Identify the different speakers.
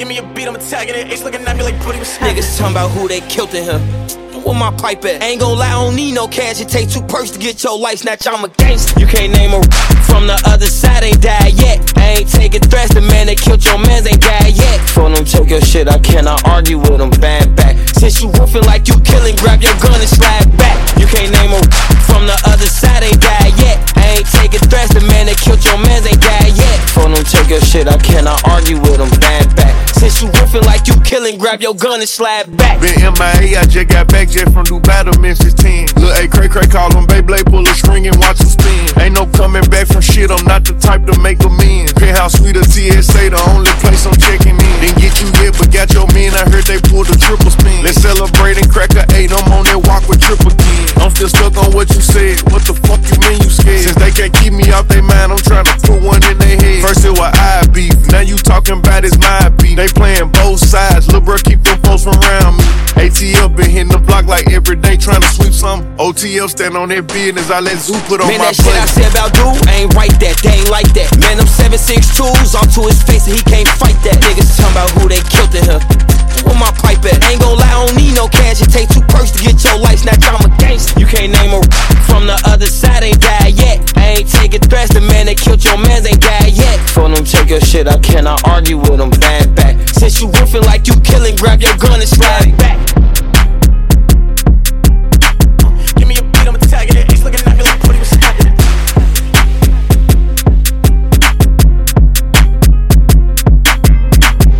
Speaker 1: Give me a beat, I'm attacking it. Ace looking at me like booty was
Speaker 2: Niggas talking about who they killed in here. Where my pipe at? Ain't gon' lie, I don't need no cash. It take two perks to get your life snatch. I'm a gangster. You can't name a from the other side, ain't died yet. I ain't taking threats, the man that killed your mans ain't died yet. For them take your shit, I cannot argue with them. Bad back. Since you roofing like you killing, grab your gun and slide back. You can't name a from the other side, ain't died yet. I ain't taking threats, the man that killed your mans ain't died yet. For them take your shit, I cannot argue with them. Bad roofing like you killing, grab your gun and slide back.
Speaker 3: Been MIA, I just got back jet from Dubai to Memphis 10. Lil' A cray cray call him Beyblade, pull a string and watch him spin. Ain't no coming back from shit, I'm not the type to make amends. Penthouse suite of TSA, the only place I'm checking in. Didn't get you yet, but got your men. I heard they pulled a triple spin. Let's celebrate and crack a eight, I'm on that walk with triple again. I'm still stuck on what you said. What the fuck you mean you scared? Since they can't keep me off their mind, talking about it's my beef. They playing both sides, lil' bro keep them folks from around me. ATL been hitting the block like every day trying to sweep some. OTL stand on their business, I let Zoo put on
Speaker 2: Man,
Speaker 3: my
Speaker 2: that shit I
Speaker 3: plate.
Speaker 2: said about dude ain't right that, they ain't like that. Man, them 762s all to his face and he can't fight that. Niggas talking about who they killed in here. Where my pipe at? Ain't gon' lie, I don't need no cash. It take two taking the man that killed your mans ain't died yet. For them take your shit, I cannot argue with them. Bad back. Since you roofing like you killing, grab your gun and